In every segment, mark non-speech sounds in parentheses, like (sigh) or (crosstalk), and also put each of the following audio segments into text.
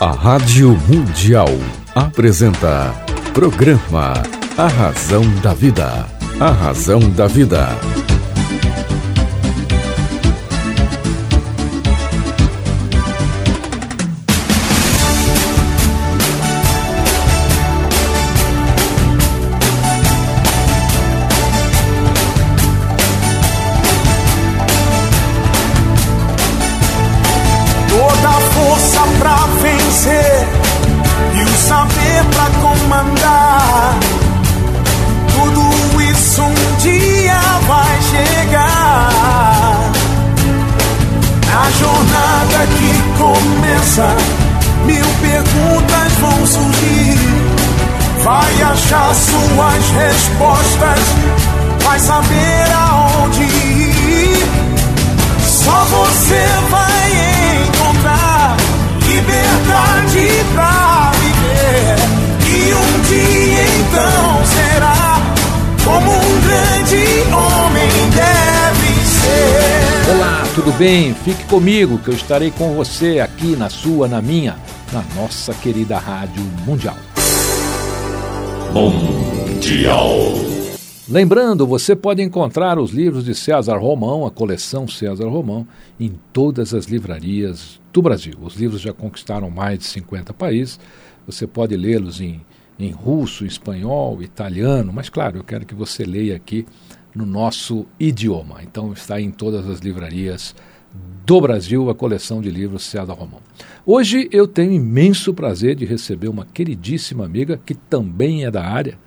A Rádio Mundial apresenta Programa A Razão da Vida. A Razão da Vida. Achar suas respostas, vai saber aonde ir. Só você vai encontrar liberdade pra viver. E um dia então será como um grande homem deve ser. Olá, tudo bem? Fique comigo que eu estarei com você aqui na sua, na minha, na nossa querida Rádio Mundial. Mundial. Lembrando, você pode encontrar os livros de César Romão, a coleção César Romão, em todas as livrarias do Brasil. Os livros já conquistaram mais de 50 países. Você pode lê-los em, em russo, espanhol, italiano, mas claro, eu quero que você leia aqui no nosso idioma. Então está em todas as livrarias do Brasil a coleção de livros César Romão. Hoje eu tenho imenso prazer de receber uma queridíssima amiga que também é da área,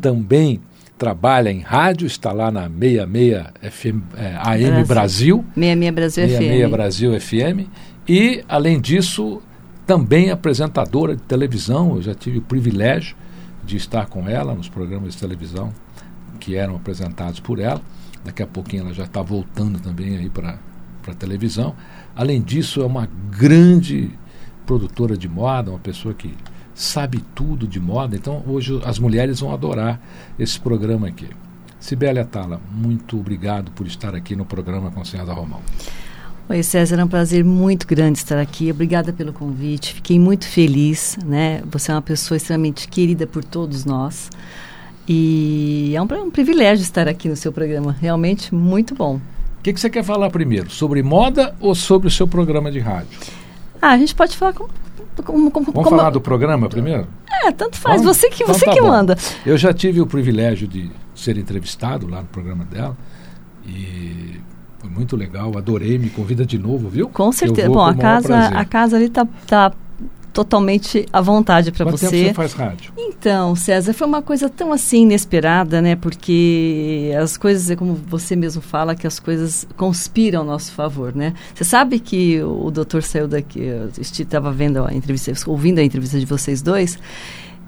também trabalha em rádio, está lá na 66 FM, é, AM Brasil. 66 Brasil 66 FM. Brasil FM. E, além disso, também apresentadora de televisão. Eu já tive o privilégio de estar com ela nos programas de televisão que eram apresentados por ela. Daqui a pouquinho ela já está voltando também aí para a televisão. Além disso, é uma grande produtora de moda, uma pessoa que sabe tudo de moda. Então, hoje as mulheres vão adorar esse programa aqui. Sibélia Tala, muito obrigado por estar aqui no programa com César Romão. Oi, César, é um prazer muito grande estar aqui. Obrigada pelo convite. Fiquei muito feliz, né? Você é uma pessoa extremamente querida por todos nós. E é um, um privilégio estar aqui no seu programa. Realmente muito bom. O que, que você quer falar primeiro? Sobre moda ou sobre o seu programa de rádio? Ah, a gente pode falar com, como, como, Vamos falar do programa primeiro? É, tanto faz. Vamos? Você que, Então você tá que bom. manda. Eu já tive o privilégio de ser entrevistado lá no programa dela e foi muito legal. Adorei, me convida de novo, viu? Com certeza. Bom, a casa, prazer. a casa ali tá, tá totalmente à vontade para Quanto tempo você. você faz rádio? Então, César, foi uma coisa tão assim inesperada, né? Porque as coisas, é como você mesmo fala, que as coisas conspiram ao nosso favor, né? Você sabe que o, o doutor saiu daqui, eu estava vendo a entrevista, ouvindo a entrevista de vocês dois,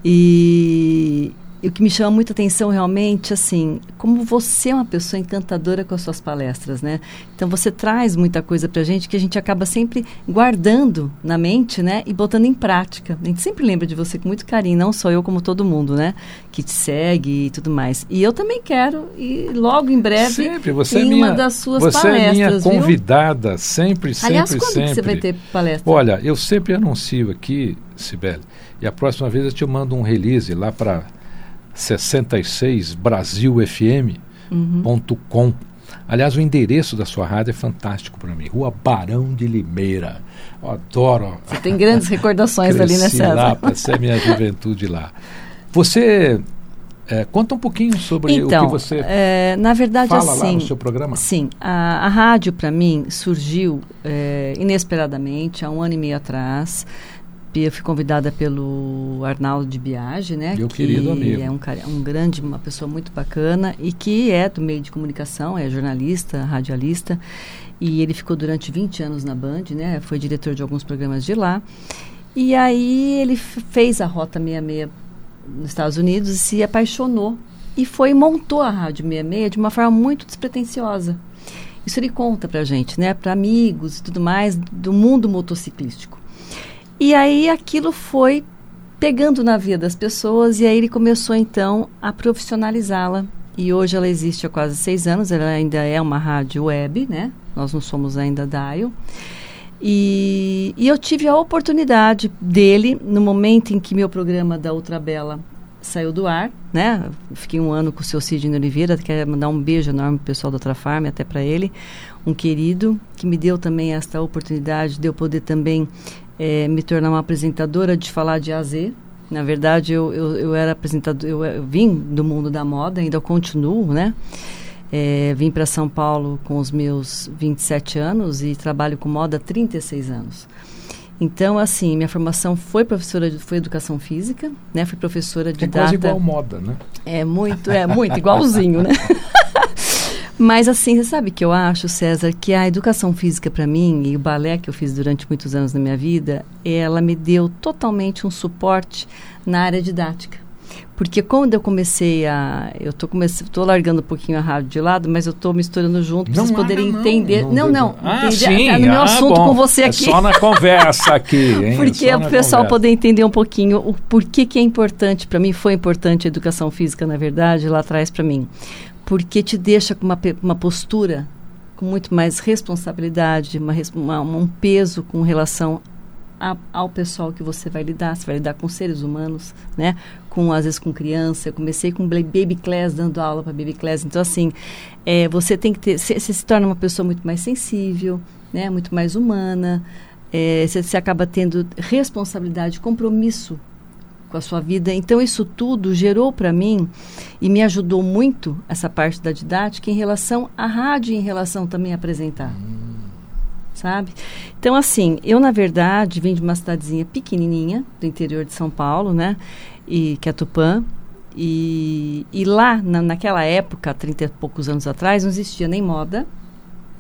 e, e o que me chama muita atenção realmente, assim, como você é uma pessoa encantadora com as suas palestras, né? Então você traz muita coisa pra gente que a gente acaba sempre guardando na mente, né? E botando em prática. A gente sempre lembra de você com muito carinho, não só eu, como todo mundo, né? Que te segue e tudo mais. E eu também quero ir logo em breve Sempre, você é em minha, uma das suas você palestras, é minha viu? convidada, sempre, sempre, Aliás, quando que sempre. você vai ter palestra? Olha, eu sempre anuncio aqui, Sibeli, e a próxima vez eu te mando um release lá para 66 brasilfm.com. Aliás, o endereço da sua rádio é fantástico para mim. Rua Barão de Limeira. Eu adoro. Você tem grandes recordações ali, né, lá, César? passei a minha juventude lá. Você é, conta um pouquinho sobre Então, o que você é, na verdade, fala lá assim, no seu programa. Sim, a, a rádio para mim surgiu é, inesperadamente há um ano e meio atrás. Eu fui convidada pelo Arnaldo de Biagi, né? Meu que querido amigo. É um, cara, um grande, uma pessoa muito bacana e que é do meio de comunicação, é jornalista, radialista. E ele ficou durante 20 anos na Band, né? Foi diretor de alguns programas de lá. E aí ele fez a Rota 66 nos Estados Unidos e se apaixonou e foi montou a Rádio 66 de uma forma muito despretensiosa. Isso ele conta pra gente, né? Para amigos e tudo mais do mundo motociclístico. E aí aquilo foi pegando na vida das pessoas e aí ele começou então a profissionalizá-la. E hoje ela existe há quase seis anos, ela ainda é uma rádio web, né? Nós não somos ainda dial. E, e eu tive a oportunidade dele, no momento em que meu programa da Ultrabela saiu do ar, né? Fiquei um ano com o seu Sidney Oliveira, quero mandar um beijo enorme pro pessoal da Ultrafarm, até para ele, um querido, que me deu também esta oportunidade de eu poder também é, me tornar uma apresentadora de falar de AZ. Na verdade, eu, eu, eu era apresentadora, eu, eu vim do mundo da moda, ainda continuo, né? É, vim para São Paulo com os meus 27 anos e trabalho com moda há 36 anos. Então, assim, minha formação foi professora, de, foi educação física, né? Fui professora de é data. quase igual moda, né? É muito, é muito igualzinho, né? (laughs) Mas assim, você sabe que eu acho, César, que a educação física para mim e o balé que eu fiz durante muitos anos na minha vida, ela me deu totalmente um suporte na área didática. Porque quando eu comecei a. Eu tô, comece, tô largando um pouquinho a rádio de lado, mas eu estou misturando junto para vocês poderem não, entender. Não, não, não. Ah, entender, sim. Tá no meu ah, assunto bom. com você aqui. É só na conversa (laughs) aqui, hein? Porque é o pessoal conversa. poder entender um pouquinho o porquê que é importante. Para mim, foi importante a educação física, na verdade, lá atrás para mim. Porque te deixa com uma, uma postura com muito mais responsabilidade, uma, uma, um peso com relação a, ao pessoal que você vai lidar. Você vai lidar com seres humanos, né? Com, às vezes com criança. Eu comecei com baby class, dando aula para baby class. Então, assim, é, você tem que ter... Você se torna uma pessoa muito mais sensível, né? Muito mais humana. É, você, você acaba tendo responsabilidade, compromisso com a sua vida. Então, isso tudo gerou para mim e me ajudou muito essa parte da didática em relação à rádio em relação também a apresentar. Hum. Sabe? Então, assim, eu, na verdade, vim de uma cidadezinha pequenininha do interior de São Paulo, né? E, que é Tupã. E, e lá, na, naquela época, 30 e poucos anos atrás, não existia nem moda,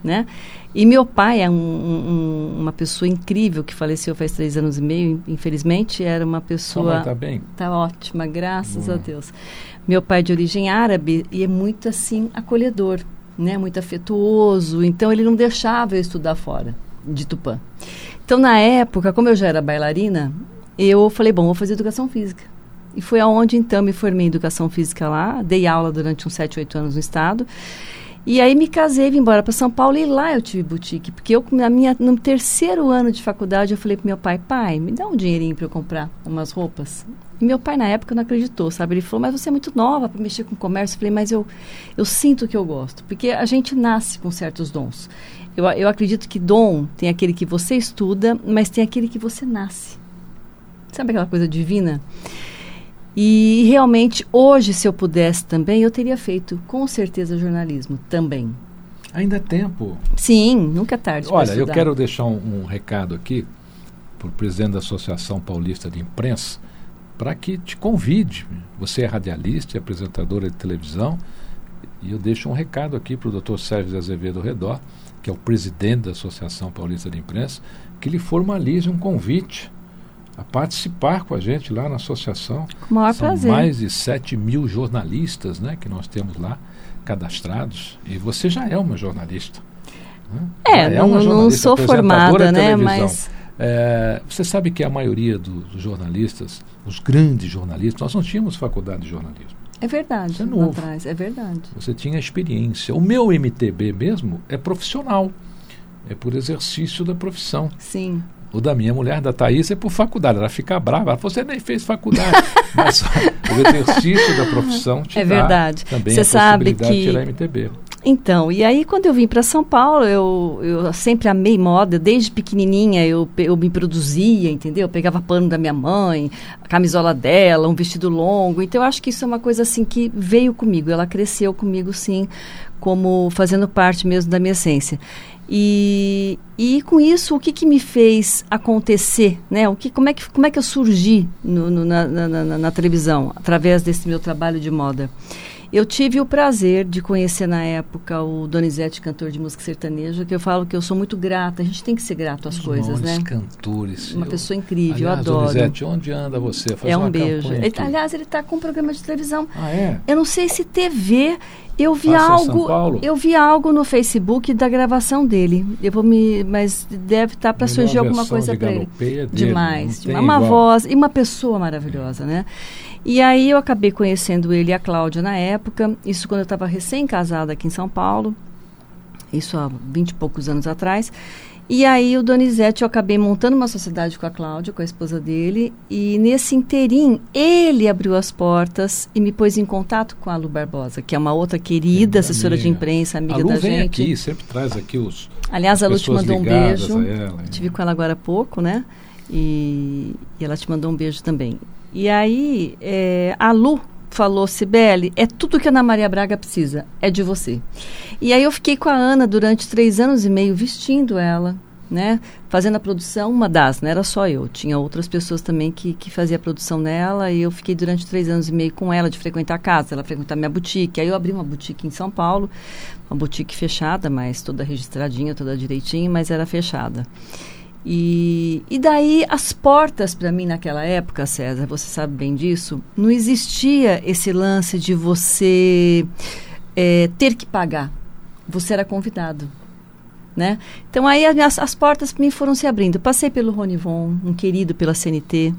né? E meu pai é um, um, uma pessoa incrível que faleceu faz três anos e meio, infelizmente. Era uma pessoa. Tá bem? Tá ótima, graças a Deus. Meu pai é de origem árabe e é muito assim acolhedor, né? Muito afetuoso. Então ele não deixava eu estudar fora de Tupã. Então na época, como eu já era bailarina, eu falei bom, vou fazer educação física. E foi aonde então me formei em educação física lá, dei aula durante uns 7, 8 anos no estado. E aí me casei, vim embora para São Paulo e lá eu tive boutique, porque eu na minha no terceiro ano de faculdade eu falei pro meu pai, pai, me dá um dinheirinho para eu comprar umas roupas. E meu pai na época não acreditou, sabe? Ele falou, mas você é muito nova para mexer com comércio. Eu falei, mas eu eu sinto que eu gosto, porque a gente nasce com certos dons. Eu, eu acredito que dom tem aquele que você estuda, mas tem aquele que você nasce. Sabe aquela coisa divina? E realmente, hoje, se eu pudesse também, eu teria feito com certeza jornalismo também. Ainda é tempo. Sim, nunca é tarde. Olha, eu quero deixar um, um recado aqui para o presidente da Associação Paulista de Imprensa para que te convide. Você é radialista e apresentadora de televisão. E eu deixo um recado aqui para o doutor Sérgio Azevedo Redor, que é o presidente da Associação Paulista de Imprensa, que lhe formalize um convite a participar com a gente lá na associação. Com o maior São prazer. mais de 7 mil jornalistas né, que nós temos lá cadastrados. E você já é uma jornalista. Né? É, não, uma não jornalista, sou apresentadora formada, né? Mas É, você sabe que a maioria do- dos jornalistas, os grandes jornalistas, nós não tínhamos faculdade de jornalismo. é verdade. Isso é novo. atrás, é verdade. Você tinha experiência. O meu MTB mesmo é profissional. É por exercício da profissão. Sim. O da minha mulher, da Thaís, é por faculdade. Ela fica brava. Ela falou, você nem fez faculdade. (laughs) Mas o exercício da profissão te É dá verdade. também Você a sabe possibilidade de que- tirar MTB. Então, e aí quando eu vim para São Paulo, eu, eu sempre amei moda, desde pequenininha eu, eu me produzia, entendeu? Eu pegava pano da minha mãe, a camisola dela, um vestido longo. Então, eu acho que isso é uma coisa assim que veio comigo, ela cresceu comigo sim, como fazendo parte mesmo da minha essência. E, e com isso, o que, que me fez acontecer, né? O que, como, é que, como é que eu surgi no, no- na, na- na- na televisão, através desse meu trabalho de moda? Eu tive o prazer de conhecer na época o Donizete, cantor de música sertaneja, que eu falo que eu sou muito grata. A gente tem que ser grato às Os coisas, né? cantores. Uma Eu- pessoa incrível, Aliás, eu adoro. Donizete, onde anda você? Faz é um beijo. Ele- aqui. aliás, ele está com um programa de televisão. Ah, é? Eu não sei se TV. Eu vi Passa algo. Paulo? Eu vi algo no Facebook da gravação dele. Eu vou me, mas deve estar para Melhor surgir alguma coisa de para ele. Dele, Demais. Uma igual. voz e uma pessoa maravilhosa, né? E aí eu acabei conhecendo ele e a Cláudia na época. Isso quando eu estava recém-casada aqui em São Paulo. Isso há vinte e poucos anos atrás. E aí o Donizete, eu acabei montando uma sociedade com a Cláudia, com a esposa dele, e nesse interim, ele abriu as portas e me pôs em contato com a Lu Barbosa, que é uma outra querida assessora amiga. de imprensa, amiga a Lu da vem gente. aqui, sempre traz aqui os Aliás, a Lu te mandou um beijo. Ela, Tive com ela agora há pouco, né? E, e, ela te mandou um beijo também. E aí, é, a Lu falou, Sibeli, é tudo que a Ana Maria Braga precisa, é de você. E aí eu fiquei com a Ana durante três anos e meio vestindo ela, né? Fazendo a produção, uma das, não era só eu, tinha outras pessoas também que, que fazia a produção nela e eu fiquei durante três anos e meio com ela, de frequentar a casa, ela frequentar minha boutique. Aí eu abri uma boutique em São Paulo, uma boutique fechada, mas toda registradinha, toda direitinho, mas era fechada. E, e daí as portas para mim naquela época, César, você sabe bem disso, não existia esse lance de você é, ter que pagar. Você era convidado. Né? Então aí as, as portas para mim foram se abrindo. Passei pelo Ronivon, um querido pela CNT,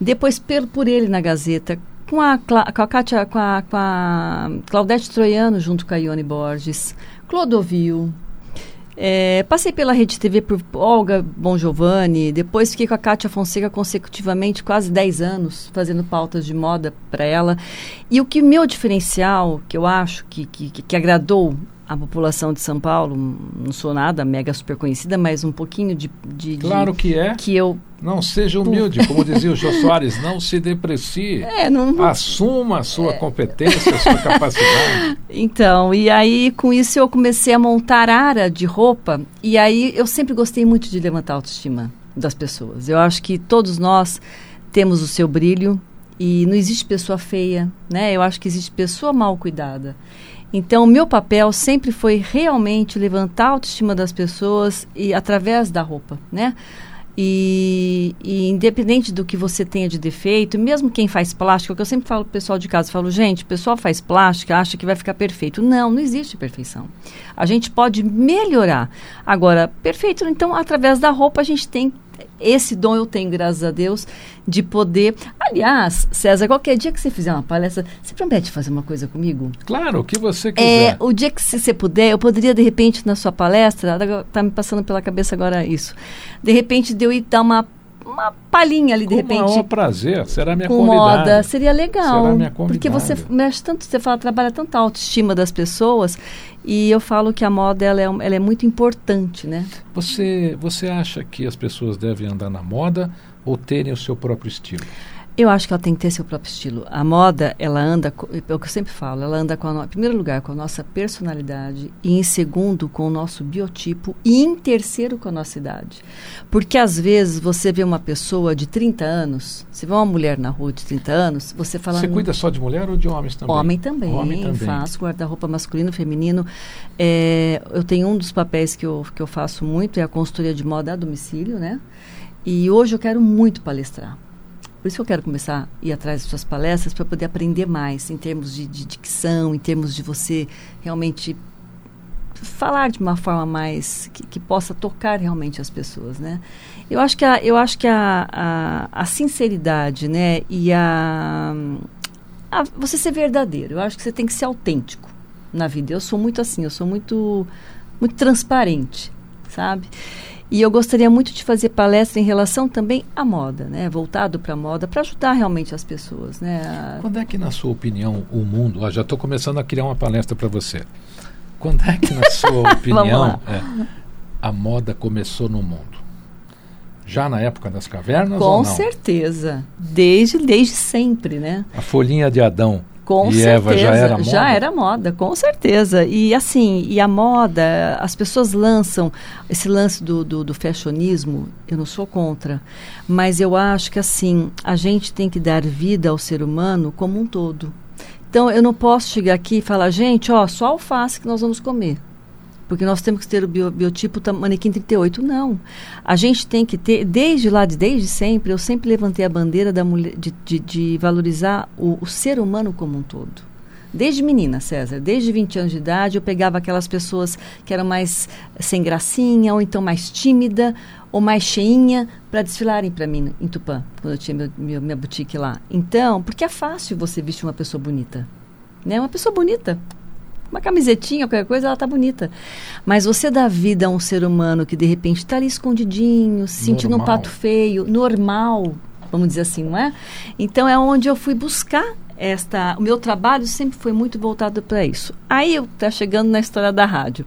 depois pelo, por ele na Gazeta, com a, com a, Kátia, com a, com a Claudete Troiano junto com a Ione Borges, Clodovil, é, passei pela Rede TV por Olga Bon Giovanni, depois fiquei com a Kátia Fonseca consecutivamente quase 10 anos, fazendo pautas de moda para ela. E o que meu diferencial, que eu acho que, que, que agradou a população de São Paulo, não sou nada mega super conhecida, mas um pouquinho de. de claro que é. Que eu. Não seja humilde, (laughs) como dizia o Jô Soares, não se deprecie. É, não, Assuma a sua é. competência, a sua (laughs) capacidade. Então, e aí com isso eu comecei a montar área de roupa, e aí eu sempre gostei muito de levantar a autoestima das pessoas. Eu acho que todos nós temos o seu brilho e não existe pessoa feia, né? Eu acho que existe pessoa mal cuidada. Então, o meu papel sempre foi realmente levantar a autoestima das pessoas e através da roupa, né? E, e, independente do que você tenha de defeito, mesmo quem faz plástica, que eu sempre falo pro pessoal de casa, falo, gente, o pessoal faz plástica, acha que vai ficar perfeito. Não, não existe perfeição. A gente pode melhorar. Agora, perfeito, então, através da roupa, a gente tem esse dom eu tenho, graças a Deus, de poder. Aliás, César, qualquer dia que você fizer uma palestra, você promete fazer uma coisa comigo? Claro, o que você quiser. É, o dia que você puder, eu poderia, de repente, na sua palestra, está me passando pela cabeça agora isso, de repente, de eu ir dar uma uma palhinha ali, de com repente. Com prazer, será minha com convidada. moda, seria legal. Será minha porque você mexe tanto, você fala, trabalha tanto a autoestima das pessoas, e eu falo que a moda ela é, ela é muito importante, né? Você, você acha que as pessoas devem andar na moda ou terem o seu próprio estilo? Eu acho que ela tem que ter seu próprio estilo. A moda, ela anda, é o que eu sempre falo, ela anda com a, em primeiro lugar com a nossa personalidade e em segundo com o nosso biotipo e em terceiro com a nossa idade. Porque às vezes você vê uma pessoa de 30 anos, você vê uma mulher na rua de 30 anos, você fala... Você cuida só de mulher ou de homens também? Homem também, Homem também. faço guarda-roupa masculino, feminino. É, eu tenho um dos papéis que eu, que eu faço muito, é a consultoria de moda a domicílio, né? E hoje eu quero muito palestrar por isso que eu quero começar a ir atrás das suas palestras para poder aprender mais em termos de, de, dicção, em termos de você realmente falar de uma forma mais que, que, possa tocar realmente as pessoas, né? Eu acho que a, eu acho que a, a, a sinceridade, né, e a, a, você ser verdadeiro. Eu acho que você tem que ser autêntico na vida. Eu sou muito assim, eu sou muito muito transparente, sabe? E eu gostaria muito de fazer palestra em relação também à moda, né? Voltado para a moda, para ajudar realmente as pessoas, né? A... Quando é que, na sua opinião, o mundo... Ó, já estou começando a criar uma palestra para você. Quando é que, na sua (laughs) opinião, é, a moda começou no mundo? Já na época das cavernas Com certeza. Desde, desde sempre, né? A folhinha de Adão com e certeza, Eva já era moda? Já era moda, com certeza. E assim, e a moda, as pessoas lançam esse lance do, do, do fashionismo, eu não sou contra, mas eu acho que assim, a gente tem que dar vida ao ser humano como um todo. Então, eu não posso chegar aqui e falar, gente, ó, só alface que nós vamos comer porque nós temos que ter o bio, biotipo manequim 38. Não. A gente tem que ter, desde lá, desde sempre, eu sempre levantei a bandeira da mulher, de, de, de valorizar o, o ser humano como um todo. Desde menina, César, desde 20 anos de idade, eu pegava aquelas pessoas que eram mais sem gracinha, ou então mais tímida, ou mais cheinha, para desfilarem para mim em Tupã, quando eu tinha meu, meu, minha boutique lá. Então, porque é fácil você vestir uma pessoa bonita. Né? Uma pessoa bonita uma camisetinha, qualquer coisa, ela tá bonita. Mas você dá vida a um ser humano que de repente está ali escondidinho, se sentindo um pato feio, normal, vamos dizer assim, não é? Então é onde eu fui buscar esta. O meu trabalho sempre foi muito voltado para isso. Aí eu tá chegando na história da rádio.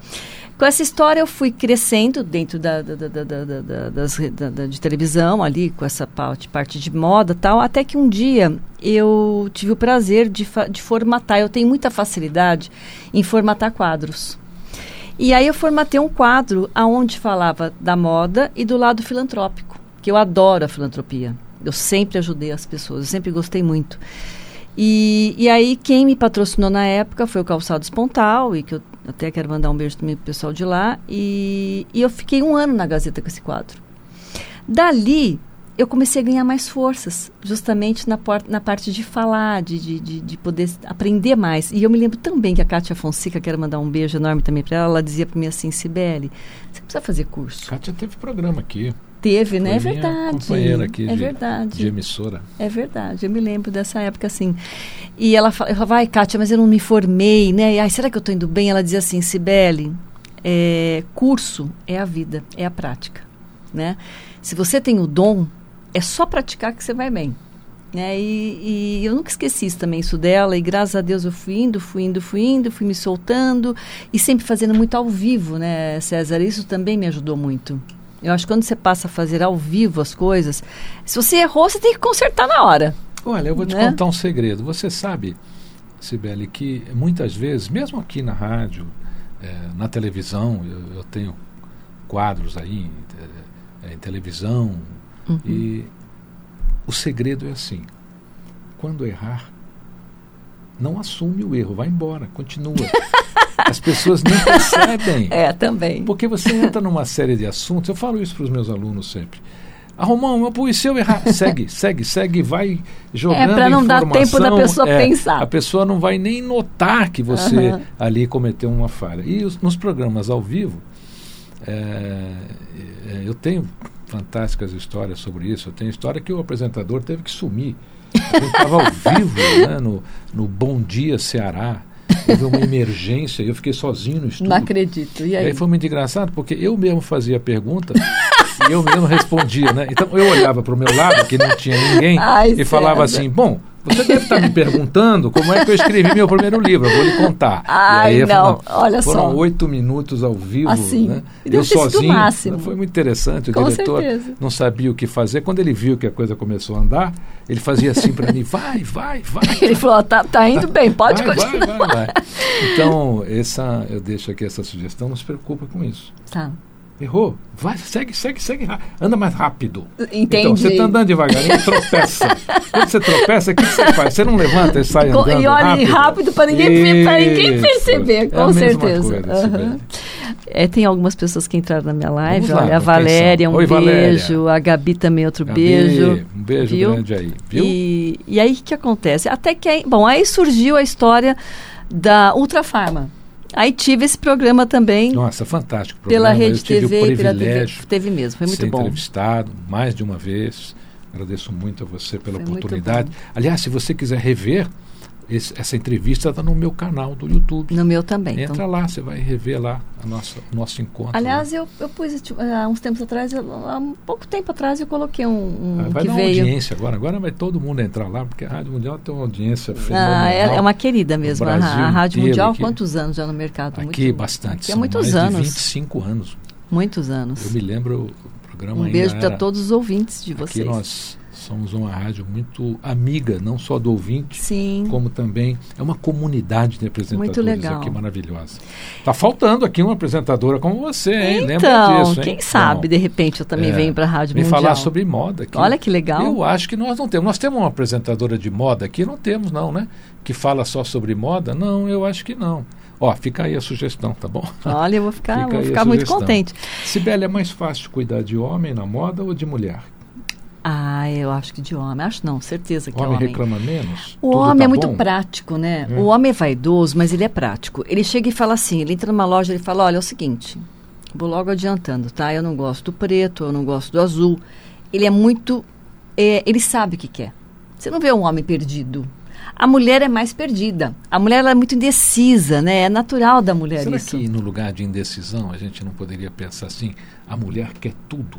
Com essa história eu fui crescendo dentro da, da, da, da, da- da- da- das de televisão ali, com essa parte, parte de moda tal, até que um dia eu tive o prazer de, de formatar. Eu tenho muita facilidade em formatar quadros. E aí eu formatei um quadro aonde falava da moda e do lado filantrópico, que eu adoro a filantropia. Eu sempre ajudei as pessoas, eu sempre gostei muito. E, e aí quem me patrocinou na época foi o Calçados Pontal, e que eu até quero mandar um beijo também pro pessoal de lá. E, e eu fiquei um ano na Gazeta com esse quadro. Dali, eu comecei a ganhar mais forças, justamente na, na parte de falar, de, de, de, de poder aprender mais. E eu me lembro também que a Kátia Fonseca, quero mandar um beijo enorme também para ela, ela dizia para mim assim, Sibeli, você precisa fazer curso. Kátia teve programa aqui. Teve, né? É Foi verdade. companheira aqui é de- verdade. De emissora. É verdade, eu me lembro dessa época assim. E ela fa- eu falava, ai, Kátia, mas eu não me formei, né? E, ai, será que eu estou indo bem? Ela dizia assim, Sibeli, é, curso é a vida, é a prática, né? Se você tem o dom, é só praticar que você vai bem. Né? E, e eu nunca esqueci isso também, isso dela, e graças a Deus eu fui indo, fui indo, fui indo, fui me soltando, e sempre fazendo muito ao vivo, né, César? Isso também me ajudou muito. Eu acho que quando você passa a fazer ao vivo as coisas, se você errou, você tem que consertar na hora. Olha, eu vou te Né? contar um segredo. Você sabe, Sibeli, que muitas vezes, mesmo aqui na rádio, eh, na televisão, eu, eu tenho quadros aí eh, em televisão, Uhum. e o segredo é assim: quando errar, não assume o erro, vai embora, continua. (laughs) As pessoas não percebem. (laughs) É, também. Porque você entra numa série de assuntos, eu falo isso para os meus alunos sempre. Ah, Romão, eu e se eu errar? Segue, (laughs) segue, segue, vai jogando É, pra não dar tempo da pessoa é, pensar. A pessoa não vai nem notar que você Aham. ali cometeu uma falha. E os- nos programas ao vivo, é, é, eu tenho fantásticas histórias sobre isso. Eu tenho história que o apresentador teve que sumir. Eu estava ao vivo né, no, no Bom Dia Ceará. Houve uma emergência e eu fiquei sozinho no estúdio. Não acredito. E E aí? aí foi muito engraçado, porque eu mesmo fazia a pergunta e eu mesmo respondia, né? Então eu olhava para o meu lado, que não tinha ninguém, (laughs) Ai, e falava assim: Bom, você deve estar me perguntando como é que eu escrevi meu primeiro livro, eu vou lhe contar. Ai, aí não, falava, olha foram só. oito minutos ao vivo, Assim, né? deve Eu sozinho. máximo. Foi muito interessante. O Com diretor certeza. não sabia o que fazer. Quando ele viu que a coisa começou a andar, ele fazia assim para mim: Vai, vai, vai. (laughs) Ele falou, tá, tá indo bem, pode vai, continuar. vai, vai, vai. Então, (laughs) essa, eu deixo aqui essa sugestão, não se preocupa com isso. Tá. Errou? Vai, segue, segue, segue. Anda mais rápido. Entendi. Então, você está andando devagarinho, tropeça. Quando você tropeça, o que, você faz? Você não levanta e sai andando e olha rápido? rápido pra ninguém- pra ninguém perceber, É com mesma certeza. coisa. Sibeli. É, tem algumas pessoas que entraram na minha live. Lá, olha, a Valéria, um Oi, Valéria. beijo. A Gabi também, outro Gabi, beijo. Um beijo viu? grande aí. Viu? E, e aí o que, acontece? Até que aí, bom, aí surgiu a história da Ultra Farma. Aí tive esse programa também Nossa, fantástico. pela programa. Rede Eu tive TV o e pela TV. Teve mesmo, foi muito bom. entrevistado mais de uma vez. Agradeço muito a você pela Foi oportunidade. Aliás, se você quiser rever, esse- essa entrevista está no meu canal do YouTube. No meu também. Entra então. lá, você vai rever lá a nossa, o nosso encontro. Aliás, lá. eu, eu pus há uns tempos atrás, eu- há um pouco tempo atrás, eu coloquei um, um Ah, vai que dar veio. audiência agora. Agora vai todo mundo entrar lá, porque a Rádio Mundial tem uma audiência fenomenal. Ah, é, é uma querida mesmo. A, a Rádio Mundial, aqui. quantos anos já no mercado? Aqui, Muito- bastante. Aqui muitos anos. de 25 anos. Muitos Eu anos. me lembro, programa Um beijo para todos os ouvintes de Aqui vocês. nós somos uma rádio muito amiga, não só do ouvinte, Sim. como também é uma comunidade de apresentadores Muito legal. aqui maravilhosa. Tá faltando aqui uma apresentadora como você, hein? Lembra Então, disso, hein? quem sabe, de repente, eu também É, venho para a Rádio Mundial. falar sobre moda aqui. Olha que legal. Eu acho que nós não temos. Nós temos uma apresentadora de moda aqui? Não temos, não, né? Que fala só sobre moda? Não, eu acho que não. Ó, fica aí a sugestão, tá bom? Olha, eu vou ficar, Fica vou ficar muito contente. Sibeli, é mais fácil cuidar de homem na moda ou de mulher? Ah, eu acho que de homem. Acho não, certeza que O é homem homem. reclama menos? O homem tá é muito bom? prático, né? É. O homem é vaidoso, mas ele é prático. Ele chega e fala assim, ele entra numa loja e fala, olha, é o seguinte, vou logo adiantando, tá? Eu não gosto do preto, eu não gosto do azul. Ele é muito... é, ele sabe o que quer. Você não vê um homem perdido. A mulher é mais perdida. A mulher é muito indecisa, né? É natural da mulher Será isso. que no lugar de indecisão a gente não poderia pensar assim, a mulher quer tudo?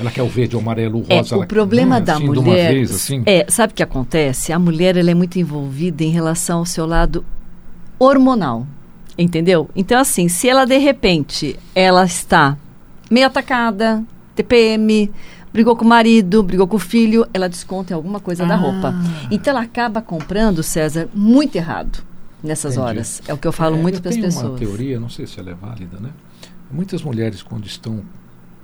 Ela quer o verde, o amarelo, o É, rosa. o ela- problema da assim, mulher vez, assim? é, sabe o que acontece? A mulher ela é muito envolvida em relação ao seu lado hormonal, entendeu? Então assim, se ela de repente ela está meio atacada, TPM, brigou com o marido, brigou com o filho, ela desconta em alguma coisa da Ah. roupa. Então ela acaba comprando, César, muito errado nessas Entendi. horas. É o que eu falo É, muito para as tenho pessoas. uma teoria, não sei se ela é válida, né? Muitas mulheres, quando estão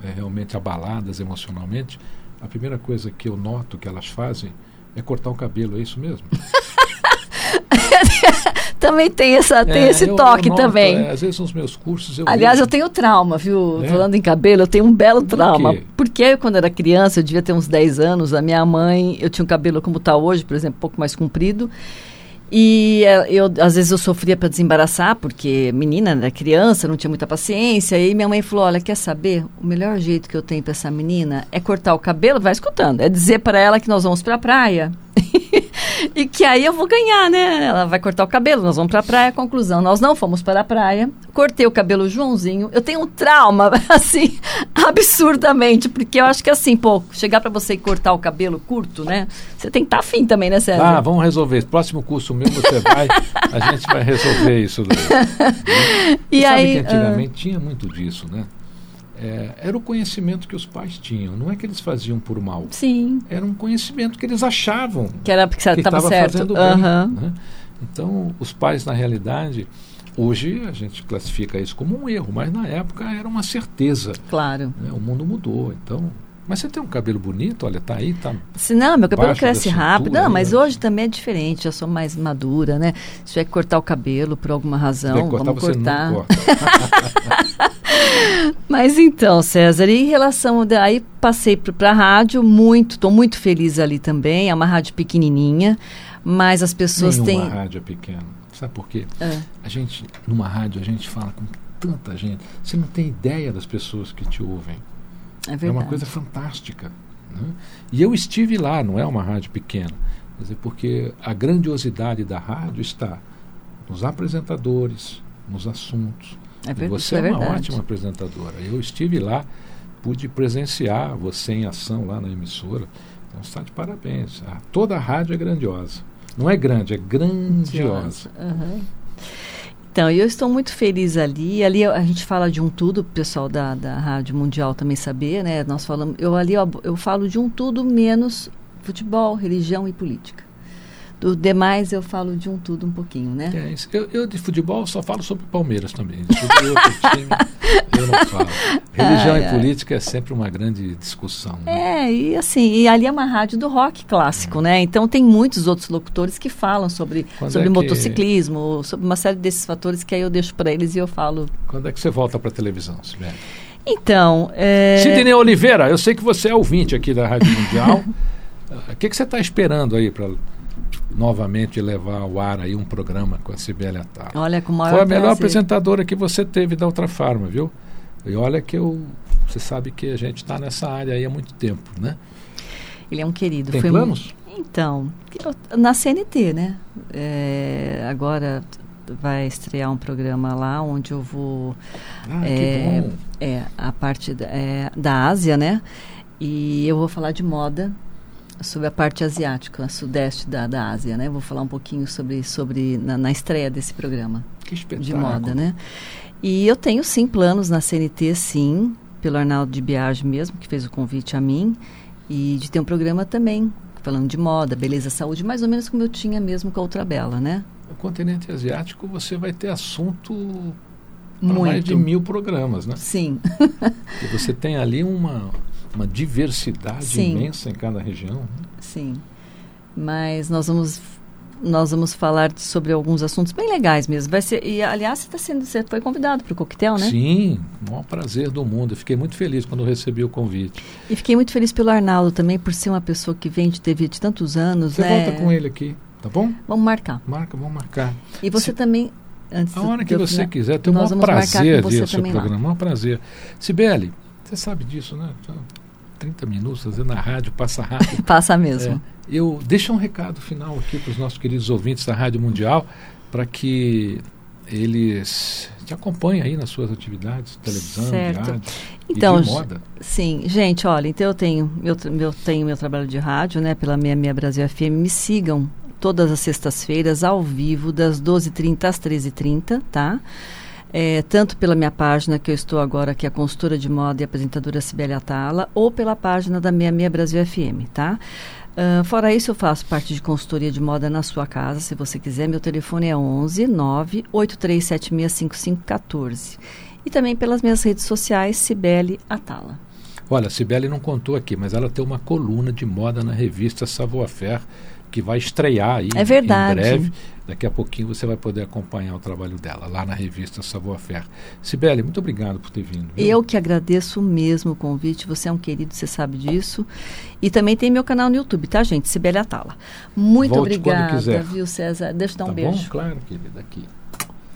é, realmente abaladas emocionalmente, a primeira coisa que eu noto que elas fazem é cortar o cabelo, é isso mesmo? (laughs) (laughs) Também tem essa tem É, esse eu- eu toque noto, também. é, às vezes nos meus cursos eu Aliás, vejo- eu tenho trauma, viu? É? Falando em cabelo, eu tenho um belo Por trauma. quê? Porque eu, quando era criança, eu devia ter uns 10 anos, a minha mãe, eu tinha um cabelo como está hoje, por exemplo, um pouco mais comprido. E eh, eu, às vezes eu sofria para desembaraçar, porque menina, era criança, não tinha muita paciência. E minha mãe falou: Olha, quer saber? O melhor jeito que eu tenho para essa menina é cortar o cabelo, vai escutando, é dizer para ela que nós vamos para a praia. (laughs) e que aí eu vou ganhar, né? Ela vai cortar o cabelo, nós vamos para a praia. Conclusão: nós não fomos para a praia. Cortei o cabelo Joãozinho. Eu tenho um trauma, (laughs) assim, absurdamente, porque eu acho que assim, pô, chegar para você e cortar o cabelo curto, né? Você tem que estar afim também, né, Sérgio? Ah, vamos resolver. Próximo curso meu, você vai, a gente vai resolver isso. (laughs) e Você aí, sabe que antigamente tinha muito disso, né? É, era o conhecimento que os pais tinham, não é que eles faziam por mal. sim, Era um conhecimento que eles achavam que era porque que estava fazendo bem. Aham. né? Então, os pais, na realidade, hoje a gente classifica isso como um erro, mas na época era uma certeza. Claro. né? O mundo mudou, então... Mas você tem um cabelo bonito, olha, tá aí, tá... Se não, meu cabelo cresce rápido. Não, mas né? hoje também é diferente. Eu sou mais madura, né? Se tiver que cortar o cabelo por alguma razão, cortar, vamos você cortar. não corta. (laughs) Mas então, César, em relação. Aí passei para a rádio, muito, estou muito feliz ali também. É uma rádio pequenininha, mas as pessoas Nenhuma têm. rádio é pequena. Sabe por quê? É. A gente, numa rádio, a gente fala com tanta gente. Você não tem ideia das pessoas que te ouvem. É É verdade. uma coisa fantástica. né? E eu estive lá, não é uma rádio pequena. Quer dizer, porque a grandiosidade da rádio está nos apresentadores, nos assuntos. É E ver- você é, é uma verdade. ótima apresentadora. Eu estive lá, pude presenciar você em ação lá na emissora. Então está de parabéns. Ah, toda a rádio é grandiosa. Não é grande, é grandiosa. Aham. Então, eu estou muito feliz ali. Ali a gente fala de um tudo, o pessoal da, da Rádio Mundial também saber, né? Nós falamos, eu ali eu, eu falo de um tudo menos futebol, religião e política. Do demais eu falo de um tudo um pouquinho, né? É, isso. eu, eu de futebol só falo sobre Palmeiras também. Sobre outro (laughs) time eu não falo. Religião Ai, e ai. política é sempre uma grande discussão. né? É, e assim, e ali é uma rádio do rock clássico, né? Então tem muitos outros locutores que falam sobre, Quando sobre é que- motociclismo, sobre uma série desses fatores que aí eu deixo para eles e eu falo. Quando é que você volta para a televisão, Sibeli? Então, é, Sidney Oliveira, eu sei que você é ouvinte aqui da Rádio Mundial. (laughs) O que, que você está esperando aí para novamente levar ao ar aí um programa com a Sibeli Atala? olha, com o maior Foi a melhor prazer. apresentadora que você teve da Ultra Farma, viu? E olha que eu. Você sabe que a gente está nessa área aí há muito tempo, né? Ele é um querido. Tem Foi planos? mu- Então, na CNT, né? É, agora vai estrear um programa lá onde eu vou Ah, É, é a parte da, é, da Ásia, né? E eu vou falar de moda sobre a parte asiática, a sudeste da, da Ásia, né? Vou falar um pouquinho sobre sobre na, na estreia desse programa Que espetáculo. de moda, né? E eu tenho sim planos na CNT, sim, pelo Arnaldo de Biagi mesmo, que fez o convite a mim, e de ter um programa também falando de moda, beleza, saúde, mais ou menos como eu tinha mesmo com a Outra Bela, né? O continente asiático você vai ter assunto para mais de mil programas, né? Sim. (laughs) E você tem ali uma, uma diversidade Sim. imensa em cada região. né? Sim. Mas nós vamos nós vamos falar sobre alguns assuntos bem legais mesmo. Vai ser e aliás você tá sendo você foi convidado para o coquetel, né? Sim, o maior prazer do mundo. Eu fiquei muito feliz quando recebi o convite. E fiquei muito feliz pelo Arnaldo também por ser uma pessoa que vem de TV de tantos anos, Você né? volta com ele aqui, tá bom? Vamos marcar. Marca, vamos marcar. E você Se- também antes A hora que eu você quiser, tem marcar prazer de ir ao seu também lá. programa. O maior prazer. Sibeli, você sabe disso, né? Então, 30 minutos, às vezes na rádio passa rápido. (laughs) Passa mesmo. É. eu deixo um recado final aqui para os nossos queridos ouvintes da Rádio Mundial para que eles te acompanhem aí nas suas atividades, televisão, Certo. rádio Então, e moda. Sim, gente, olha, então eu tenho meu, meu, tenho meu trabalho de rádio, né, pela minha, minha Brasil FM. Me sigam todas as sextas-feiras, ao vivo, das 12h30 às 13h30, tá? É, tanto pela minha página, que eu estou agora, que é a consultora de moda e apresentadora Sibeli Atala, ou pela página da minha, minha Brasil FM, tá? Ah, fora isso, eu faço parte de consultoria de moda na sua casa, se você quiser. Meu telefone é 11 9 83765514. E também pelas minhas redes sociais, Cibele Atala. Olha, a Cibele não contou aqui, mas ela tem uma coluna de moda na revista Savoir Faire que vai estrear aí É verdade. em breve. Daqui a pouquinho você vai poder acompanhar o trabalho dela lá na revista Savoir Faire. Cibele, muito obrigado por ter vindo. viu? Eu que agradeço mesmo o convite, você é um querido, você sabe disso. E também tem meu canal no YouTube, tá, gente? Sibeli Atala. Muito Volte obrigada, quiser. viu, César? Deixa eu dar um tá beijo. bom? Claro, querida, aqui.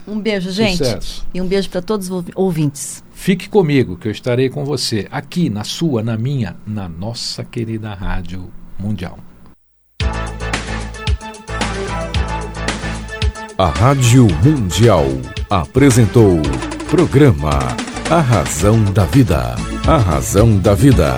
Um beijo, gente. Sucesso. E um beijo para todos os ouvi- ouvintes. Fique comigo, que eu estarei com você aqui na sua, na minha, na nossa querida Rádio Mundial. A Rádio Mundial apresentou programa A Razão da Vida. A Razão da Vida.